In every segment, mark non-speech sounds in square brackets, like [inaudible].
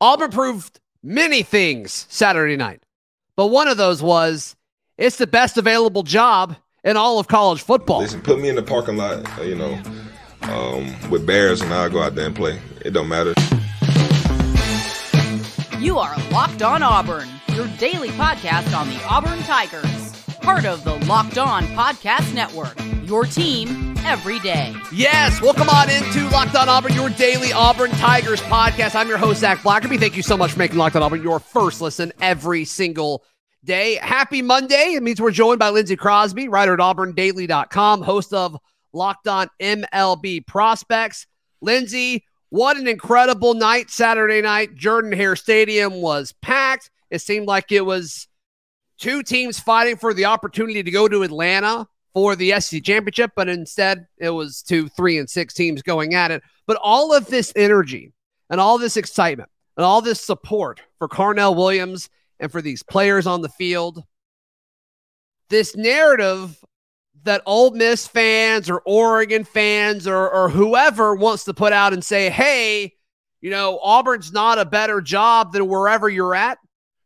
Auburn proved many things Saturday night, but one of those was it's the best available job in all of college football. Listen, put me in the parking lot, you know, um, with bears, and I'll go out there and play. It don't matter. You are Locked On Auburn, your daily podcast on the Auburn Tigers, part of the Locked On Podcast Network. Your team every day. Yes, welcome on into Locked On Auburn, your daily Auburn Tigers podcast. I'm your host Zach Blackerby. Thank you so much for making Locked On Auburn your first listen every single day. Happy Monday. It means we're joined by Lindsey Crosby, writer at auburndaily.com, host of Locked On MLB Prospects. Lindsey, what an incredible night Saturday night. Jordan Hare Stadium was packed. It seemed like it was two teams fighting for the opportunity to go to Atlanta for the SEC championship, but instead it was two, three, and six teams going at it. But all of this energy and all this excitement and all this support for Carnell Williams and for these players on the field, this narrative that Ole Miss fans or Oregon fans or, or whoever wants to put out and say, hey, you know, Auburn's not a better job than wherever you're at,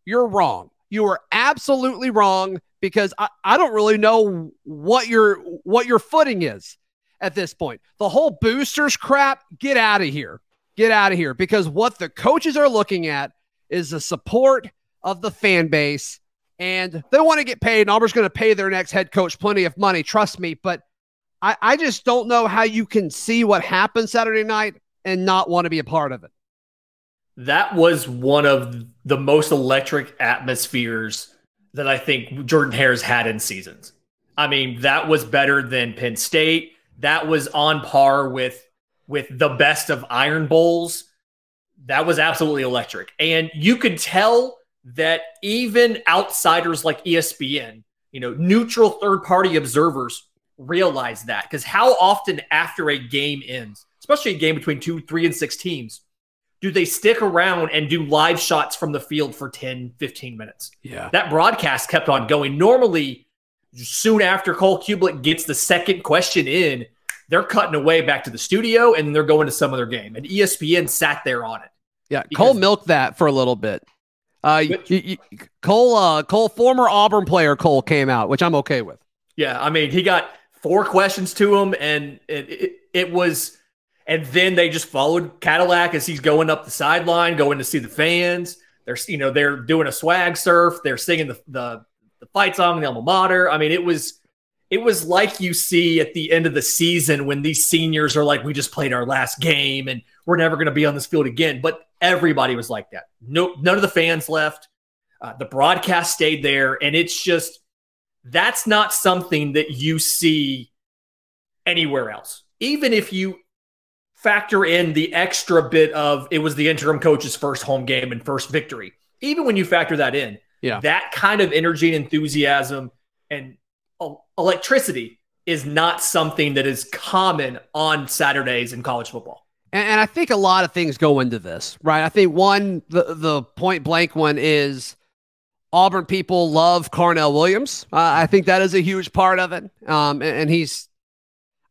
you're wrong. You are absolutely wrong because I, I don't really know what your what your footing is at this point. The whole boosters crap, get out of here. Get out of here because what the coaches are looking at is the support of the fan base and they want to get paid. And Auburn's going to pay their next head coach plenty of money, trust me. But I, I just don't know how you can see what happened Saturday night and not want to be a part of it. That was one of the most electric atmospheres that I think Jordan Hare's had in seasons. I mean, that was better than Penn State. That was on par with with the best of Iron Bowls. That was absolutely electric. And you could tell that even outsiders like ESPN, you know, neutral third party observers realize that. Because how often after a game ends, especially a game between two, three, and six teams, do they stick around and do live shots from the field for 10, 15 minutes? Yeah. That broadcast kept on going. Normally, soon after Cole Cubelic gets the second question in, they're cutting away back to the studio and they're going to some other game. And ESPN sat there on it. Yeah, Cole milked that for a little bit. Uh, you, you, Cole, uh, Cole, former Auburn player Cole came out, which I'm okay with. Yeah, I mean, he got four questions to him, and it, it, it was, and then they just followed Cadillac as he's going up the sideline, going to see the fans. They're, you know, they're doing a swag surf. They're singing the the, the fight song, the alma mater. I mean, it was, it was like you see at the end of the season when these seniors are like, we just played our last game and we're never going to be on this field again. But everybody was like that. No, none of the fans left. Uh, the broadcast stayed there, and it's just that's not something that you see anywhere else. Even if you factor in the extra bit of it was the interim coach's first home game and first victory, even when you factor that in, yeah, that kind of energy and enthusiasm and electricity is not something that is common on Saturdays in college football. And, and, I think a lot of things go into this, right? I think one, the, the point blank one is Auburn people love Carnell Williams. Uh, I think that is a huge part of it. Um, and, and, he's,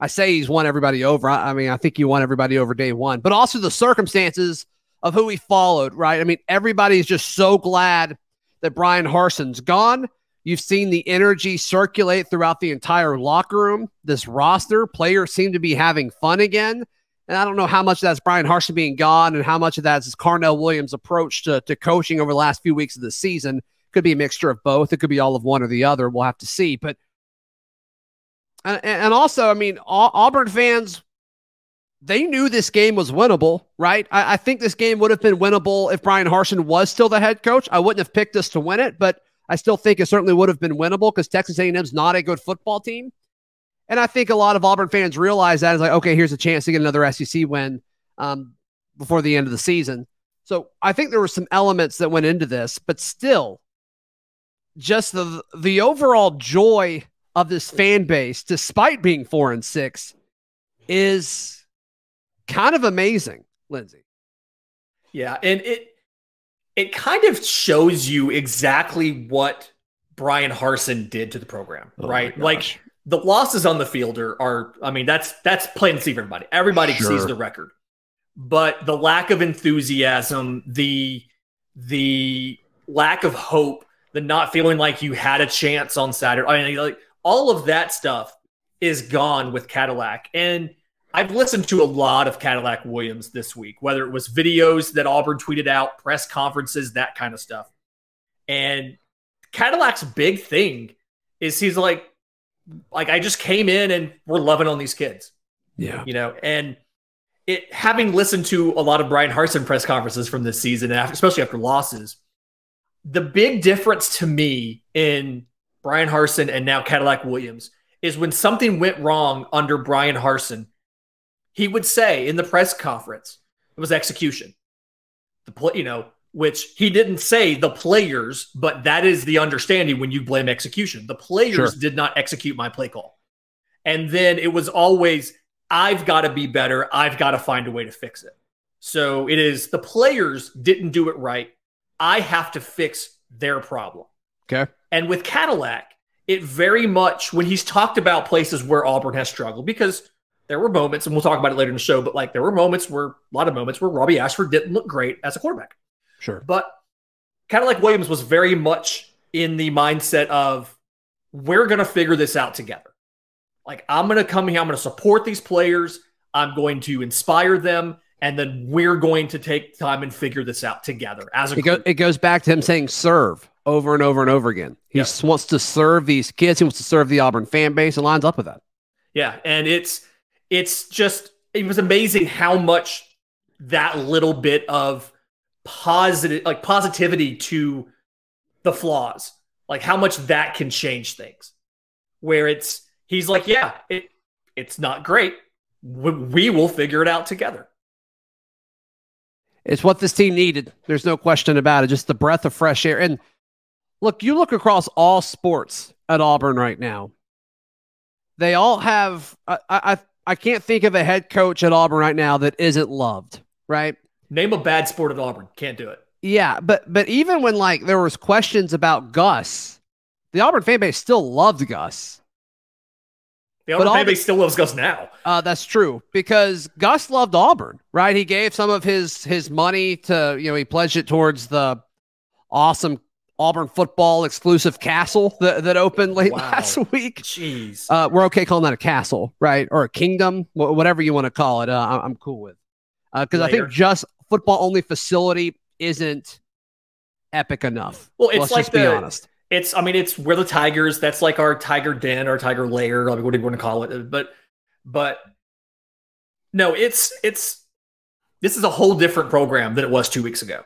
I say he's won everybody over. I, I mean, I think he won everybody over day one, but also the circumstances of who he followed, right? I mean, everybody's just so glad that Brian Harsin's gone. You've seen the energy circulate throughout the entire locker room. This roster, players seem to be having fun again. And I don't know how much that's Brian Harsin being gone and how much of that is Carnell Williams' approach to, to coaching over the last few weeks of the season. Could be a mixture of both. It could be all of one or the other. We'll have to see. But and, and also, I mean, Auburn fans, they knew this game was winnable, right? I, I think this game would have been winnable if Brian Harsin was still the head coach. I wouldn't have picked us to win it, but I still think it certainly would have been winnable because Texas A&M's not a good football team. And I think a lot of Auburn fans realize that is like, okay, here's a chance to get another SEC win um, before the end of the season. So I think there were some elements that went into this, but still, just the the overall joy of this fan base, despite being four and six, is kind of amazing, Lindsey. Yeah, and it it kind of shows you exactly what Brian Harsin did to the program, oh right? Like the losses on the field are, are I mean, that's that's plain to see for everybody. Everybody sure. sees the record. but the lack of enthusiasm, the the lack of hope, the not feeling like you had a chance on Saturday, I mean, like all of that stuff is gone with Cadillac. And I've listened to a lot of Cadillac Williams this week, whether it was videos that Auburn tweeted out, press conferences, that kind of stuff. And Cadillac's big thing is he's like, like I just came in and we're loving on these kids. Yeah. You know, and it having listened to a lot of Brian Harsin press conferences from this season, especially after losses, the big difference to me in Brian Harsin, and now Cadillac Williams is when something went wrong under Brian Harsin, he would say in the press conference, it was execution. The play, you know, which he didn't say the players, but that is the understanding when you blame execution. The players sure. did not execute my play call. And then it was always, I've got to be better. I've got to find a way to fix it. So it is the players didn't do it right. I have to fix their problem. Okay. And with Cadillac, it very much, when he's talked about places where Auburn has struggled, because there were moments, and we'll talk about it later in the show, but like there were moments where, a lot of moments where Robbie Ashford didn't look great as a quarterback. Sure. But Cadillac Williams was very much in the mindset of we're going to figure this out together. Like I'm going to come here, I'm going to support these players, I'm going to inspire them, and then we're going to take time and figure this out together as a it, go, it goes back to him saying serve over and over and over again. He yep. wants to serve these kids, he wants to serve the Auburn fan base. And lines up with that. Yeah, and it's it's just it was amazing how much that little bit of positive like positivity to the flaws like how much that can change things. Where it's he's like yeah it it's not great. We, we will figure it out together. It's what this team needed. There's no question about it. Just the breath of fresh air. And look you look across all sports at auburn right now they all have i i i can't think of a head coach at auburn right now that isn't loved right Name a bad sport at Auburn. Can't do it. Yeah, but but even when like there was questions about Gus, the Auburn fan base still loved Gus. The Auburn fan base still loves Gus now. Uh, that's true because Gus loved Auburn, right? He gave some of his his money to you know he pledged it towards the awesome Auburn football exclusive castle that, that opened late wow. last [laughs] week. Jeez, uh, we're okay calling that a castle, right? Or a kingdom, whatever you want to call it. Uh, I'm cool with because uh, I think just football only facility isn't epic enough. Well, it's Let's like just the, be honest. It's I mean it's we're the Tigers. That's like our Tiger Den, our Tiger Lair. What do you want to call it? But but no, it's it's this is a whole different program than it was two weeks ago.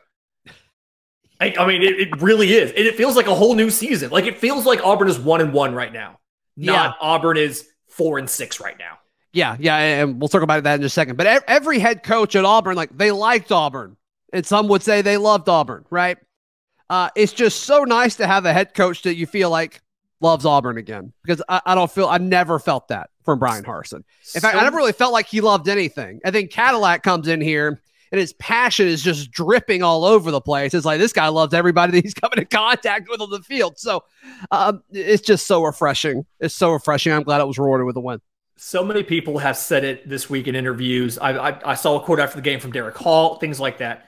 I, I mean, it, it, really is. And it feels like a whole new season. Like it feels like Auburn is one and one right now. Not yeah. Auburn is four and six right now. Yeah, yeah, and we'll talk about that in a second. But every head coach at Auburn, like they liked Auburn, and some would say they loved Auburn, right? Uh, it's just so nice to have a head coach that you feel like loves Auburn again because I, I don't feel I never felt that from Brian Harsin. In fact, I never really felt like he loved anything. I think Cadillac comes in here and his passion is just dripping all over the place. It's like this guy loves everybody that he's [laughs] coming in contact with on the field. So um, it's just so refreshing. It's so refreshing. I'm glad it was rewarded with a win so many people have said it this week in interviews. I, I, I, saw a quote after the game from Derick Hall, things like that.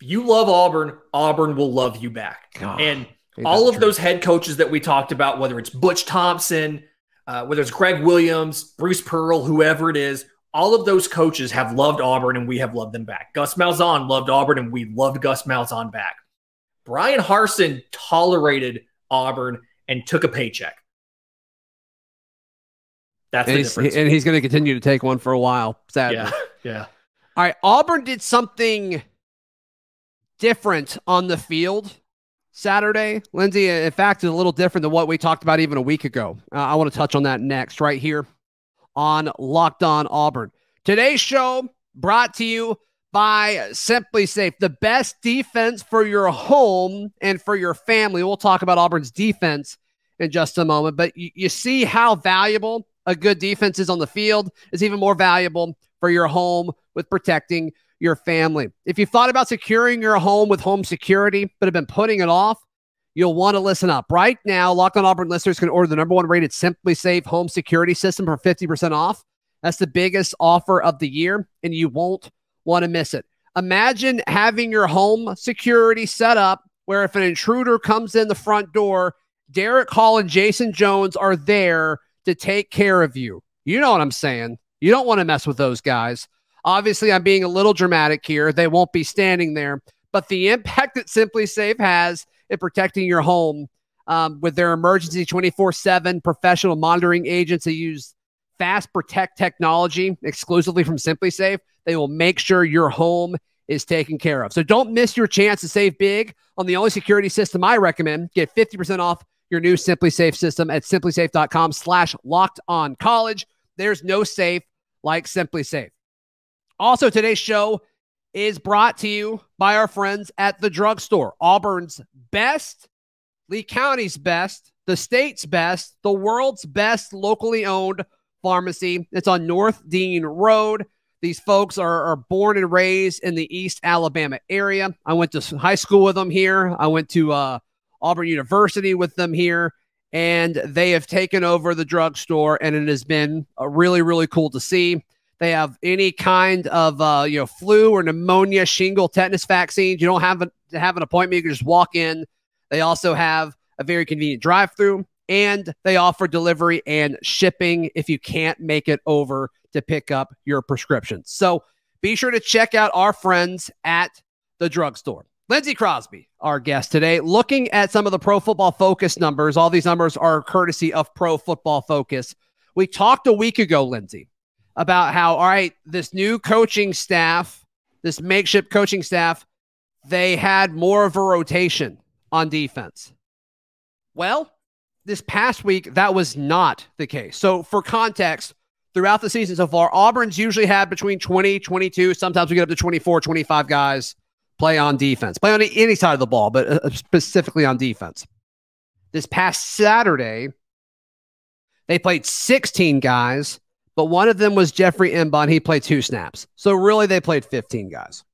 If you love Auburn, Auburn will love you back. God, and all of true. those head coaches that we talked about, whether it's Butch Thompson, uh, whether it's Greg Williams, Bruce Pearl, whoever it is, all of those coaches have loved Auburn and we have loved them back. Gus Malzahn loved Auburn and we loved Gus Malzahn back. Brian Harsin tolerated Auburn and took a paycheck. That's and the difference. And he's going to continue to take one for a while, sadly. Yeah. [laughs] Yeah. All right. Auburn did something different on the field Saturday. Lindsey, in fact, is a little different than what we talked about even a week ago. Uh, I want to touch on that next, right here on Locked On Auburn. Today's show brought to you by SimpliSafe, the best defense for your home and for your family. We'll talk about Auburn's defense in just a moment, but you, you see how valuable a good defense is on the field is even more valuable for your home with protecting your family. If you thought about securing your home with home security but have been putting it off, you'll want to listen up. Right now, Locked on Auburn listeners can order the number one rated SimpliSafe home security system for 50% off. That's the biggest offer of the year, and you won't want to miss it. Imagine having your home security set up where if an intruder comes in the front door, Derick Hall and Jason Jones are there to take care of you. You know what I'm saying? You don't want to mess with those guys. Obviously, I'm being a little dramatic here. They won't be standing there, but the impact that SimpliSafe has in protecting your home um, with their emergency 24 7 professional monitoring agents that use fast protect technology exclusively from SimpliSafe, they will make sure your home is taken care of. So don't miss your chance to save big on the only security system I recommend. Get 50% off your new SimpliSafe system at simplisafe.com slash locked on college. There's no safe like SimpliSafe. Also, today's show is brought to you by our friends at the drugstore, Auburn's best, Lee County's best, the state's best, the world's best locally owned pharmacy. It's on North Dean Road. These folks are, are born and raised in the East Alabama area. I went to high school with them here. I went to uh, Auburn University with them here, and they have taken over the drugstore, and it has been uh, really, really cool to see. They have any kind of uh, you know flu or pneumonia, shingle, tetanus vaccines. You don't have to have an appointment; you can just walk in. They also have a very convenient drive-through, and they offer delivery and shipping if you can't make it over to pick up your prescriptions. So be sure to check out our friends at the drugstore. Lindsey Crosby, our guest today, looking at some of the pro football focus numbers. All these numbers are courtesy of pro football focus. We talked a week ago, Lindsey, about how, all right, this new coaching staff, this makeshift coaching staff, they had more of a rotation on defense. Well, this past week, that was not the case. So, for context, throughout the season so far, Auburn's usually had between 20, 22, sometimes we get up to 24, 25 guys play on defense, play on any side of the ball, but uh, specifically on defense. This past Saturday, they played 16 guys, but one of them was Jeffrey M'ba. He played two snaps. So really, they played 15 guys.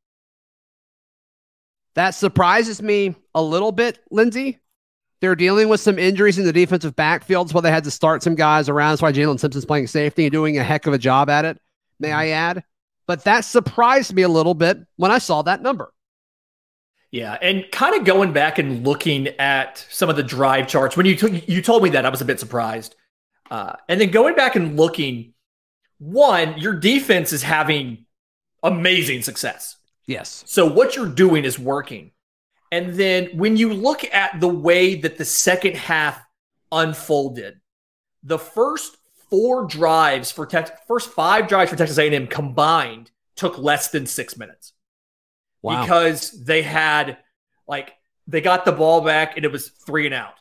That surprises me a little bit, Lindsey, they're dealing with some injuries in the defensive backfields why they had to start some guys around. That's why Jaylin Simpson's playing safety and doing a heck of a job at it, may I add. But that surprised me a little bit when I saw that number. Yeah, and kind of going back and looking at some of the drive charts. When you t- you told me that, I was a bit surprised. Uh, and then going back and looking, one, your defense is having amazing success. Yes. So what you're doing is working. And then when you look at the way that the second half unfolded, the first four drives for Texas, first five drives for Texas A&M combined took less than six minutes. Wow. Because they had like they got the ball back and it was three and out.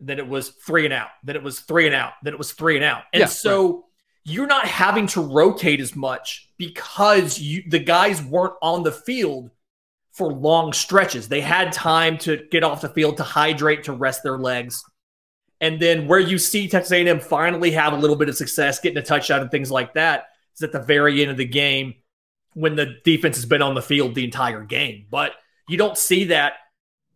Then it was three and out. Then it was three and out. Then it was three and out. And yeah, so right. You're not having to rotate as much because you the guys weren't on the field for long stretches. They had time to get off the field, to hydrate, to rest their legs. And then where you see Texas A&M finally have a little bit of success, getting a touchdown and things like that, is at the very end of the game when the defense has been on the field the entire game. But you don't see that.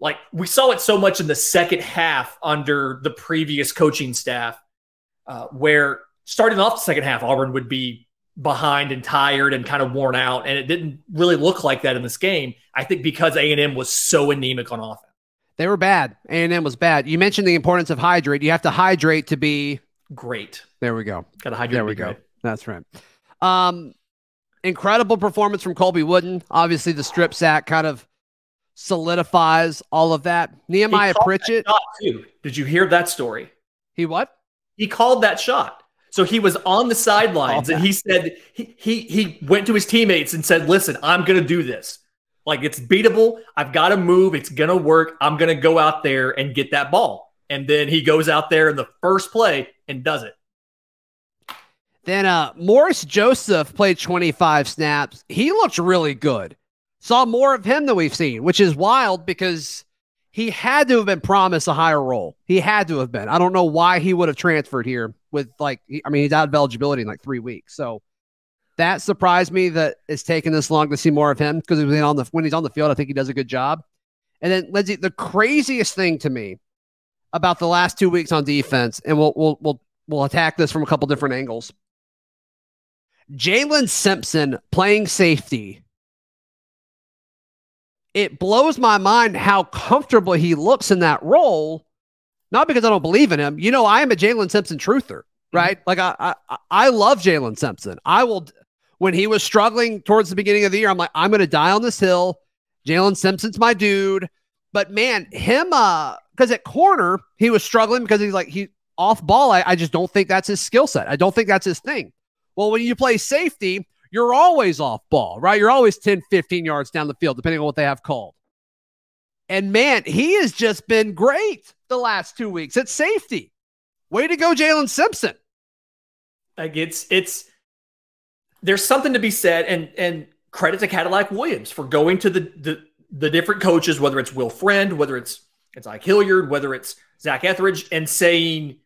Like we saw it so much in the second half under the previous coaching staff, uh, where starting off the second half, Auburn would be behind and tired and kind of worn out and it didn't really look like that in this game i think because a&m was so anemic on offense. They were bad. A&m was bad. You mentioned the importance of hydrate. You have to hydrate to be great. There we go. Gotta hydrate there we go. great. that's right. Um incredible performance from colby wooden. Obviously the strip sack kind of solidifies all of that. Nehemiah pritchett. did you hear that story? He what? He called that shot so he was on the sidelines and he said he, he he went to his teammates and said, "Listen, I'm going to do this. Like it's beatable. I've got to move. It's going to work. I'm going to go out there and get that ball." And then he goes out there in the first play and does it. Then uh Morris Joseph played 25 snaps. He looked really good. Saw more of him than we've seen, which is wild because he had to have been promised a higher role. He had to have been. I don't know why he would have transferred here with like, I mean, he's out of eligibility in like three weeks. So that surprised me that it's taken this long to see more of him because on the when he's on the field, I think he does a good job. And then Lindsey, the craziest thing to me about the last two weeks on defense, and we'll we'll we'll we'll attack this from a couple different angles. Jaylin Simpson playing safety it blows my mind how comfortable he looks in that role. Not because I don't believe in him. You know, I am a Jaylin Simpson truther, Mm-hmm. right? Like I, I, I love Jaylin Simpson. I will. When he was struggling towards the beginning of the year, I'm like, I'm going to die on this hill. Jaylin Simpson's my dude. But man, him, uh, because at corner he was struggling because he's like he off ball. I, I just don't think that's his skill set. I don't think that's his thing. Well, when you play safety, you're always off ball, right? You're always 10, 15 yards down the field, depending on what they have called. And man, he has just been great the last two weeks at safety. Way to go, Jaylin Simpson. Like it's it's there's something to be said, and and credit to Cadillac Williams for going to the the, the different coaches, whether it's Will Friend, whether it's it's Ike Hilliard, whether it's Zach Etheridge, and saying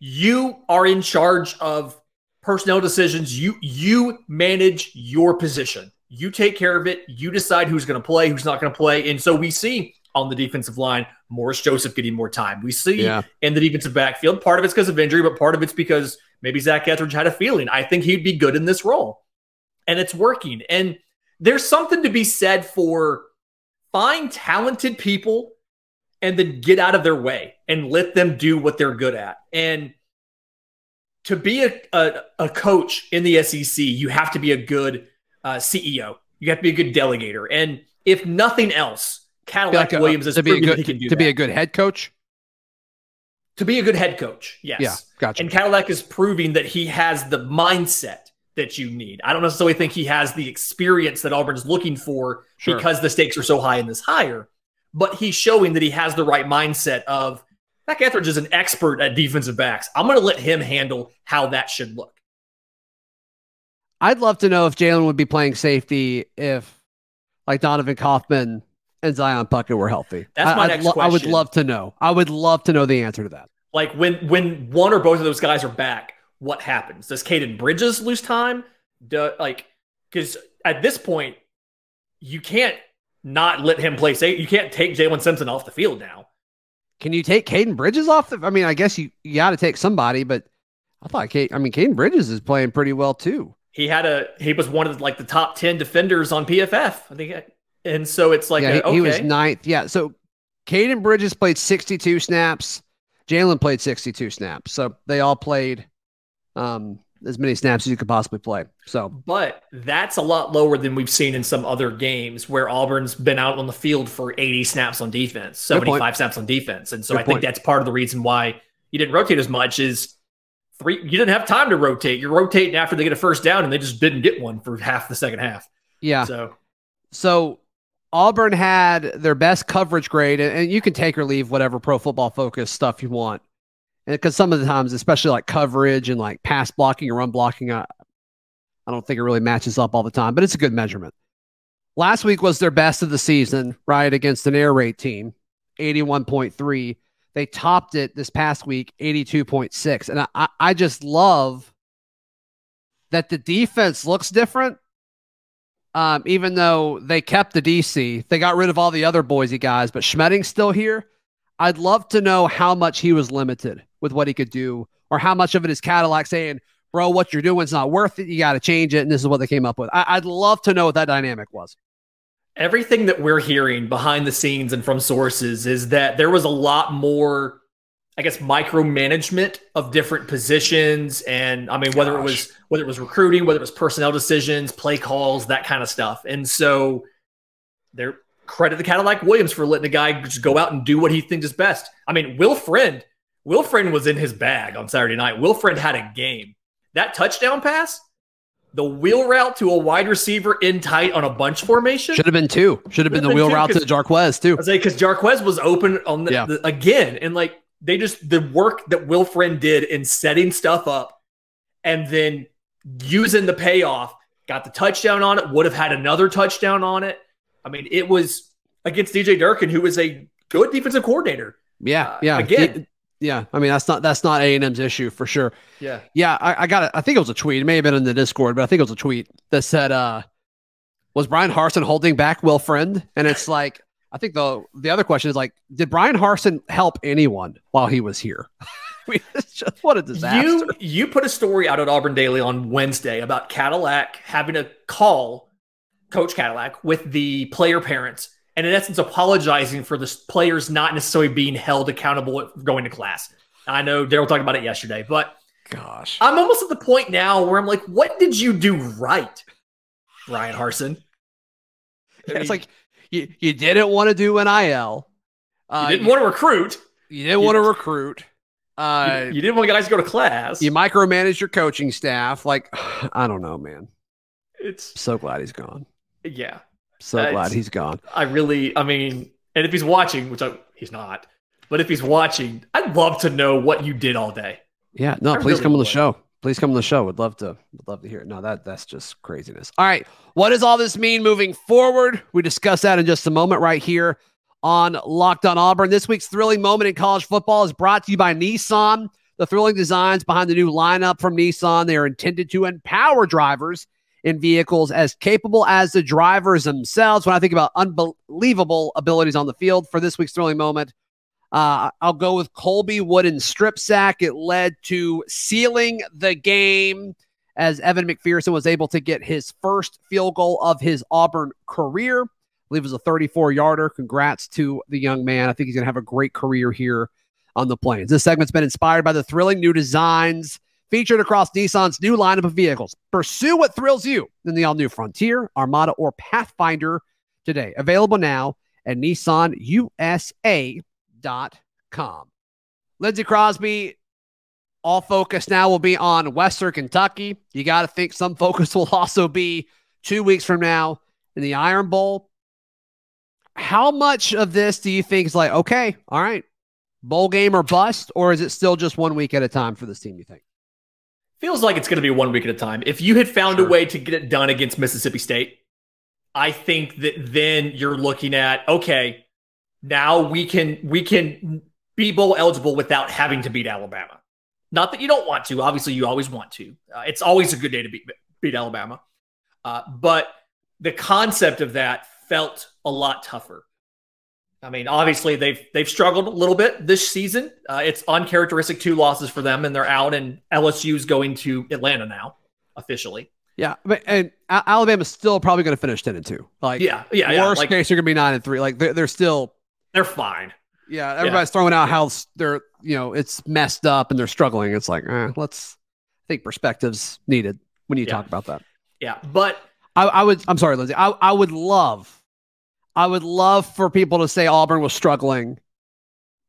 you are in charge of personnel decisions. You you manage your position. You take care of it. You decide who's going to play, who's not going to play. And so we see on the defensive line Morris Joseph getting more time. We see Yeah. in the defensive backfield. Part of it's because of injury, but part of it's because maybe Zach Etheridge had a feeling. I think he'd be good in this role. And it's working. And there's something to be said for find talented people and then get out of their way and let them do what they're good at. And to be a, a, a coach in the SEC, you have to be a good uh, CEO. You have to be a good delegator. And if nothing else, Cadillac like a- Williams is to be a good he can do to be a good head coach. to be a good head coach. Yes. Yeah, gotcha. And Cadillac is proving that he has the mindset that you need. I don't necessarily think he has the experience that Auburn's looking for Sure. because the stakes are so high in this hire, but he's showing that he has the right mindset of Zach Etheridge is an expert at defensive backs. I'm going to let him handle how that should look. I'd love to know if Jaylin would be playing safety if like Donovan Kaufman and Zion Puckett were healthy. That's my I, next lo- I would love to know. I would love to know the answer to that. Like when when one or both of those guys are back, what happens? Does Caden Bridges lose time? Do, like because at this point, you can't not let him play safe. You can't take Jaylin Simpson off the field now. Can you take Caden Bridges off the? I mean, I guess you, you got to take somebody, but I thought Kate. I mean, Caden Bridges is playing pretty well too. He had a he was one of the, like the top ten defenders on PFF. I think, and so it's like yeah, a, he, okay, he was ninth. Yeah, so Caden Bridges played 62 snaps. Jaylin played 62 snaps. So they all played um, as many snaps as you could possibly play. So but that's a lot lower than we've seen in some other games where Auburn's been out on the field for 80 snaps on defense, 75 snaps on defense. And so Good I think point. that's part of the reason why you didn't rotate as much is three you didn't have time to rotate. You're rotating after they get a first down and they just didn't get one for half the second half. yeah, So So Auburn had their best coverage grade, and, and you can take or leave whatever pro football focus stuff you want. Because some of the times, especially like coverage and like pass blocking or run blocking, I, I don't think it really matches up all the time, but it's a good measurement. Last week was their best of the season, right? Against an air raid team, 81.3. They topped it this past week, 82.6. And I, I, I just love that the defense looks different um, even though they kept the DC, they got rid of all the other Boise guys, but Schmedding's still here. I'd love to know how much he was limited with what he could do, or how much of it is Cadillac saying, "Bro, what you're doing is not worth it. You got to change it." And this is what they came up with. I- I'd love to know what that dynamic was. everything that we're hearing behind the scenes and from sources is that there was a lot more i guess micromanagement of different positions and i mean whether it was whether it was recruiting whether it was personnel decisions play calls that kind of stuff and so they're credit the cadillac williams for letting the guy just go out and do what he thinks is best i mean will friend will friend was in his bag on saturday night will friend had a game that touchdown pass the wheel route to a wide receiver in tight on a bunch formation Should have been two. Should have been the been wheel route to Jarquez too. I say because Jarquez was open on the, Yeah. the- again, and like they just the work that Will Friend did in setting stuff up, and then using the payoff, got the touchdown on it. Would have had another touchdown on it. I mean, it was against DJ Durkin, who is a good defensive coordinator. Yeah, Uh, yeah, again. He- yeah. I mean, that's not that's not A and M's issue for sure. Yeah, Yeah, I, I got it. I think it was a tweet. It may have been in the Discord, but I think it was a tweet that said, uh, was Brian Harsin holding back Will Friend? And it's [laughs] like, I think the the other question is like, did Brian Harsin help anyone while he was here? [laughs] I mean, it's just what a disaster. you you put a story out at Auburn Daily on Wednesday about Cadillac having a call, Coach Cadillac, with the player parents and in essence apologizing for the players not necessarily being held accountable for going to class. I know Daryl talked about it yesterday, but gosh, I'm almost at the point now where I'm like, what did you do right, Ryan Harsin? Yeah, it's like you, you didn't want to do NIL. Uh, you didn't you, want to recruit. You didn't you, want to recruit. Uh, you, you, didn't want guys to go to class. You micromanage your coaching staff. Like, [sighs] I don't know, man. It's so glad he's gone. Yeah. So uh, glad he's gone. I really, I mean, and if he's watching, which I, he's not, but if he's watching, I'd love to know what you did all day. Yeah, no, I please really come on the show. Please come on the show. Would love to would love to hear it. No, that that's just craziness. All right. What does all this mean moving forward? We discuss that in just a moment right here on Locked on Auburn. This week's thrilling moment in college football is brought to you by Nissan. The thrilling designs behind the new lineup from Nissan, they are intended to empower drivers in vehicles as capable as the drivers themselves. When I think about unbelievable abilities on the field for this week's thrilling moment, uh, I'll go with Colby Wooden strip sack. It led to sealing the game as Evan McPherson was able to get his first field goal of his Auburn career. I believe it was a 34 yarder. Congrats to the young man. I think he's going to have a great career here on the plains. This segment's been inspired by the thrilling new designs featured across Nissan's new lineup of vehicles. Pursue what thrills you in the all new Frontier, Armada, or Pathfinder today. Available now at nissanusa.com. Lindsey Crosby, all focus now will be on Western Kentucky. You got to think some [laughs] focus will also be two weeks from now in the Iron Bowl. How much of this do you think is like, okay, all right, bowl game or bust, or is it still just one week at a time for this team, you think? Feels like it's going to be one week at a time. If you had found sure. a way to get it done against Mississippi State, I think that then you're looking at okay, now we can we can be bowl eligible without having to beat Alabama. Not that you don't want to. Obviously, you always want to. Uh, it's always a good day to beat beat Alabama, uh, but the concept of that felt a lot tougher. I mean, obviously they've they've struggled a little bit this season. Uh, it's uncharacteristic two losses for them, and they're out. And LSU's going to Atlanta now officially. Yeah, but and Alabama's still probably going to finish ten and two. Like, yeah, yeah. Worst yeah. Like, case, you're going to be nine and three. Like, they're, they're still they're fine. Yeah, everybody's yeah. throwing out how they're you know it's messed up and they're struggling. It's like, eh, let's I think perspectives needed when you yeah. talk about that. Yeah, but I, I would. I'm sorry, Lindsey. I I would love I would love for people to say Auburn was struggling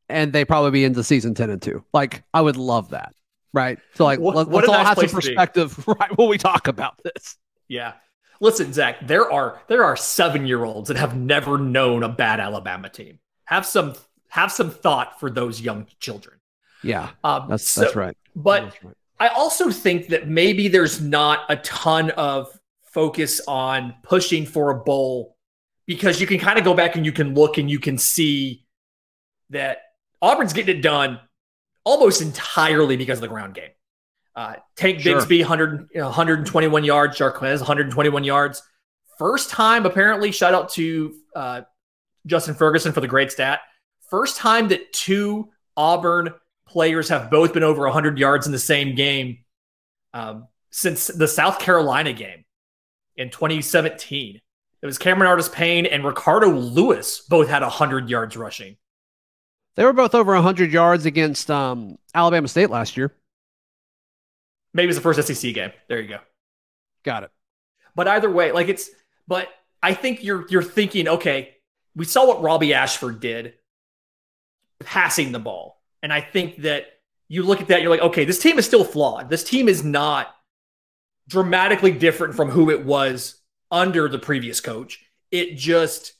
and they probably be into season 10 and 2. Like, I would love that. Right. So, like, what, let, us all have some perspective, [laughs] right, when we talk about this. Yeah. Listen, Zach, there are there are seven year olds that have never known a bad Alabama team. Have some have some thought for those young children. Yeah. Um, that's so, that's right. But that's right. I also think that maybe there's not a ton of focus on pushing for a bowl because you can kind of go back and you can look and you can see that Auburn's getting it done almost entirely because of the ground game. Uh, Tank sure. Bigsby, 100, 121 yards. Jarquez, 121 yards. First time, apparently, shout out to uh, Justin Ferguson for the great stat. First time that two Auburn players have both been over 100 yards in the same game um, since the South Carolina game in 2017. It was Cameron Artis Payne and Ricardo Lewis both had 100 yards rushing. They were both over 100 yards against um, Alabama State last year. Maybe it was the first SEC game. There you go. Got it. But either way, like it's, but I think you're you're thinking, okay, we saw what Robbie Ashford did passing the ball. And I think that you look at that, you're like, okay, this team is still flawed. This team is not dramatically different from who it was under the previous coach. It just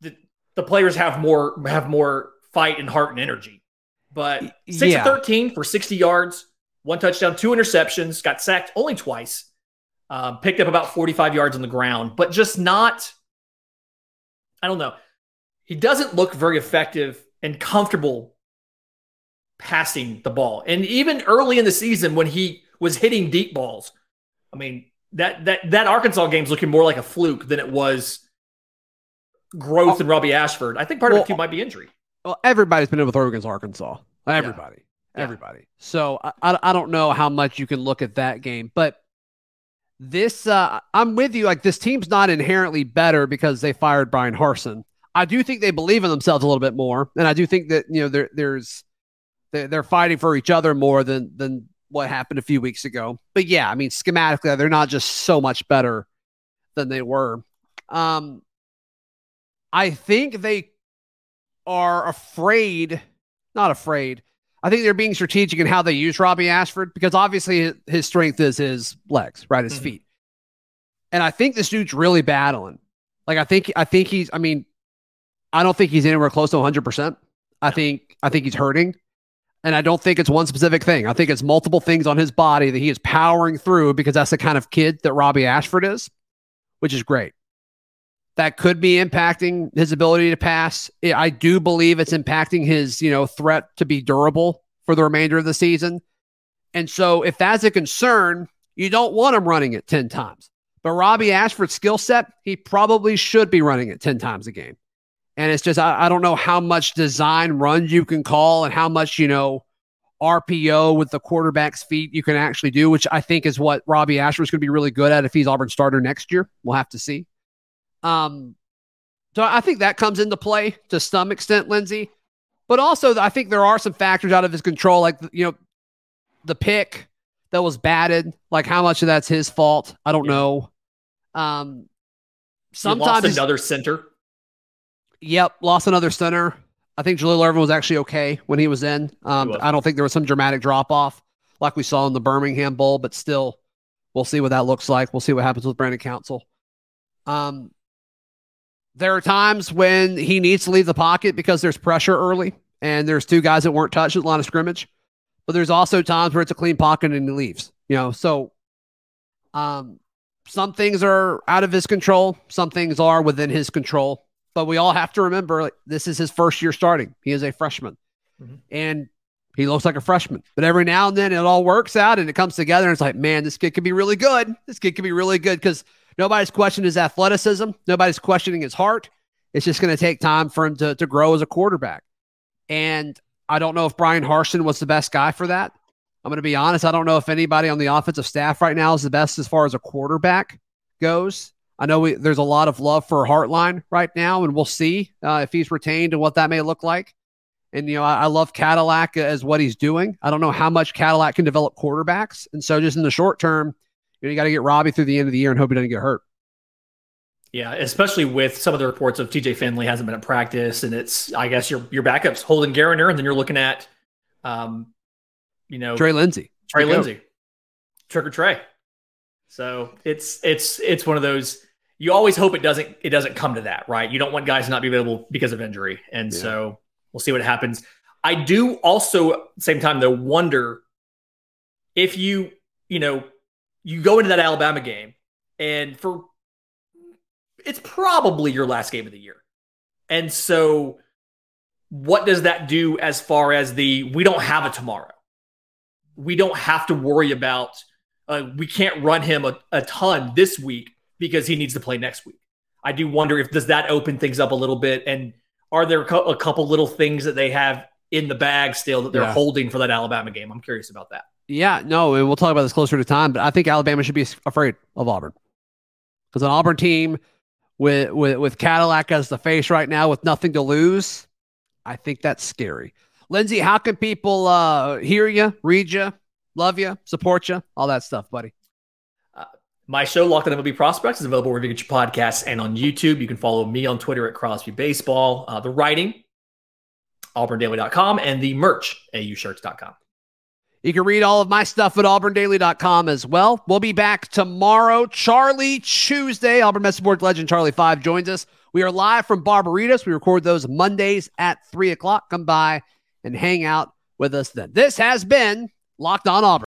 the, the players have more have more fight and heart and energy. But six yeah. of thirteen for sixty yards, one touchdown, two interceptions, got sacked only twice, um, picked up about forty five yards on the ground, but just not. I don't know. He doesn't look very effective and comfortable passing the ball. And even early in the season when he was hitting deep balls, I mean, that that that Arkansas game's looking more like a fluke than it was growth oh, in Robbie Ashford. I think part well, of it too might be injury. Well, everybody's been in with Oregon's Arkansas. Everybody, yeah. everybody. So I, I don't know how much you can look at that game, but this uh, I'm with you. Like this team's not inherently better because they fired Brian Harsin. I do think they believe in themselves a little bit more, and I do think that you know there, there's they're fighting for each other more than than what happened a few weeks ago. But yeah, I mean, schematically, they're not just so much better than they were. Um, I think they are afraid, not afraid. I think they're being strategic in how they use Robbie Ashford because obviously his strength is his legs, right? His mm-hmm. feet. And I think this dude's really battling. Like I think I think he's I mean, I don't think he's anywhere close to 100%. I think I think he's hurting. And I don't think it's one specific thing. I think it's multiple things on his body that he is powering through because that's the kind of kid that Robbie Ashford is, which is great. That could be impacting his ability to pass. I do believe it's impacting his, you know, threat to be durable for the remainder of the season. And so if that's a concern, you don't want him running it 10 times. But Robbie Ashford's skill set, he probably should be running it 10 times a game. And it's just, I, I, don't know how much design runs you can call and how much, you know, RPO with the quarterback's feet you can actually do, which I think is what Robbie Ashford is going to be really good at if he's Auburn starter next year. We'll have to see. Um, so I think that comes into play to some extent, Lindsey. But also, I think there are some factors out of his control, like, you know, the pick that was batted. Like, how much of that's his fault? I don't yeah. know. Um, sometimes another center. Yep, lost another center. I think Jalil Irvin was actually okay when he was in. Um. I don't think there was some dramatic drop off like we saw in the Birmingham Bowl, but still, we'll see what that looks like. We'll see what happens with Brandon Council. Um, there are times when he needs to leave the pocket because there's pressure early, and there's two guys that weren't touched at the line of scrimmage. But there's also times where it's a clean pocket and he leaves. You know, so um, some things are out of his control, some things are within his control. But we all have to remember like, this is his first year starting. He is a freshman. Mm-hmm. And he looks like a freshman. But every now and then it all works out and it comes together. And it's like, man, this kid could be really good. This kid could be really good because nobody's questioning his athleticism. Nobody's questioning his heart. It's just going to take time for him to, to grow as a quarterback. And I don't know if Brian Harsin was the best guy for that. I'm going to be honest. I don't know if anybody on the offensive staff right now is the best as far as a quarterback goes. I know we, there's a lot of love for Heartline right now, and we'll see uh, if he's retained and what that may look like. And, you know, I, I, love Cadillac as what he's doing. I don't know how much Cadillac can develop quarterbacks. And so, just in the short term, you, know, you got to get Robbie through the end of the year and hope he doesn't get hurt. Yeah, especially with some of the reports of TJ Finley hasn't been at practice, and it's I guess your your backups Holden Geriner, and then you're looking at, um, you know, Trey Lindsey, Trey Lindsey, Trick or Trey. So it's it's it's one of those you always hope it doesn't it doesn't come to that, right? You don't want guys to not be available because of injury, and yeah. so we'll see what happens. I do also, same time, though, wonder if you you know you go into that Alabama game, and for it's probably your last game of the year, and so what does that do as far as the we don't have a tomorrow? We don't have to worry about. Uh, we can't run him a, a ton this week because he needs to play next week. I do wonder if does that open things up a little bit, and are there a couple little things that they have in the bag still that they're yeah. holding for that Alabama game? I'm curious about that. Yeah, no, and we'll talk about this closer to time, but I think Alabama should be afraid of Auburn because an Auburn team with with with Cadillac as the face right now with nothing to lose, I think that's scary. Lindsey, how can people uh, hear you, read you, love you, support you, all that stuff, buddy? My show, Locked on MLB Prospects, is available wherever you get your podcasts and on YouTube. You can follow me on Twitter at Crosby Baseball. Uh, the writing, auburndaily.com, and the merch, aushirts.com. You can read all of my stuff at auburndaily.com as well. We'll be back tomorrow. Charlie Tuesday, Auburn Message Board legend Charlie Five joins us. We are live from Barbaritas. We record those Mondays at 3 o'clock. Come by and hang out with us then. This has been Locked on Auburn.